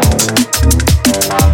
Thank